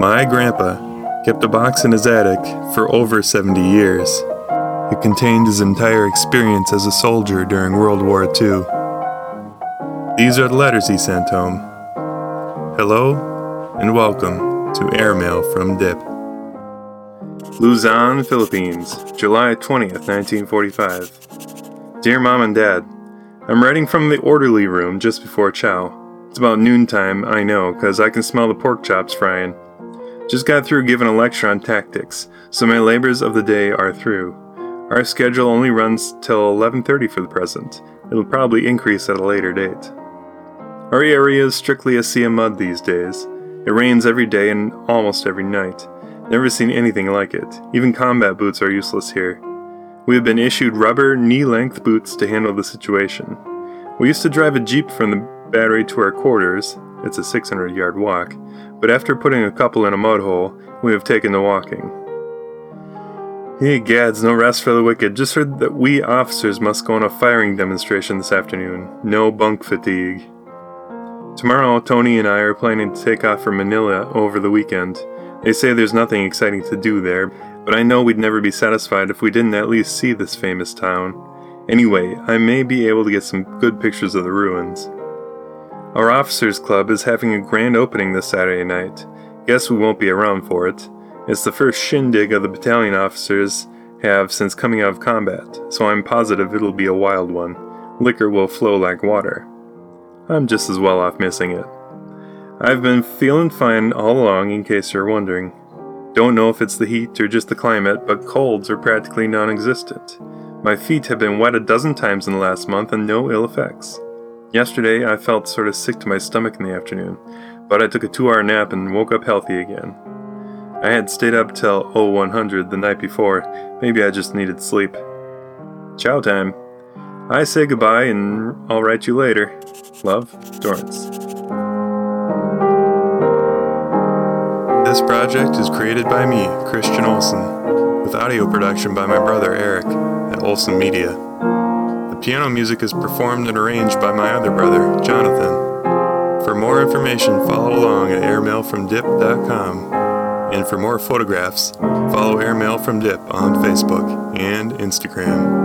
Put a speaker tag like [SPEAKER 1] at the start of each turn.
[SPEAKER 1] My grandpa kept a box in his attic for over 70 years. It contained his entire experience as a soldier during World War II. These are the letters he sent home. Hello and welcome to Airmail from Dip. Luzon, Philippines, July 20th, 1945. Dear Mom and Dad, I'm writing from the orderly room just before chow. It's about noontime, I know, because I can smell the pork chops frying. Just got through giving a lecture on tactics, so my labors of the day are through. Our schedule only runs till 11:30 for the present. It'll probably increase at a later date. Our area is strictly a sea of mud these days. It rains every day and almost every night. Never seen anything like it. Even combat boots are useless here. We have been issued rubber, knee length boots to handle the situation. We used to drive a Jeep from the battery to our quarters. It's a 600 yard walk but after putting a couple in a mud hole, we have taken to walking. Hey, gads, no rest for the wicked. Just heard that we officers must go on a firing demonstration this afternoon. No bunk fatigue. Tomorrow, Tony and I are planning to take off for Manila over the weekend. They say there's nothing exciting to do there, but I know we'd never be satisfied if we didn't at least see this famous town. Anyway, I may be able to get some good pictures of the ruins. Our Officers Club is having a grand opening this Saturday night. Guess we won't be around for it. It's the first shindig of the battalion officers have since coming out of combat, so I'm positive it'll be a wild one. Liquor will flow like water. I'm just as well off missing it. I've been feeling fine all along, in case you're wondering. Don't know if it's the heat or just the climate, but colds are practically non existent. My feet have been wet a dozen times in the last month and no ill effects. Yesterday, I felt sort of sick to my stomach in the afternoon, but I took a two hour nap and woke up healthy again. I had stayed up till 0100 the night before, maybe I just needed sleep. Chow time. I say goodbye and I'll write you later. Love, Dorrance. This project is created by me, Christian Olson, with audio production by my brother Eric at Olson Media. Piano music is performed and arranged by my other brother, Jonathan. For more information, follow along at airmailfromdip.com. And for more photographs, follow Airmail from Dip on Facebook and Instagram.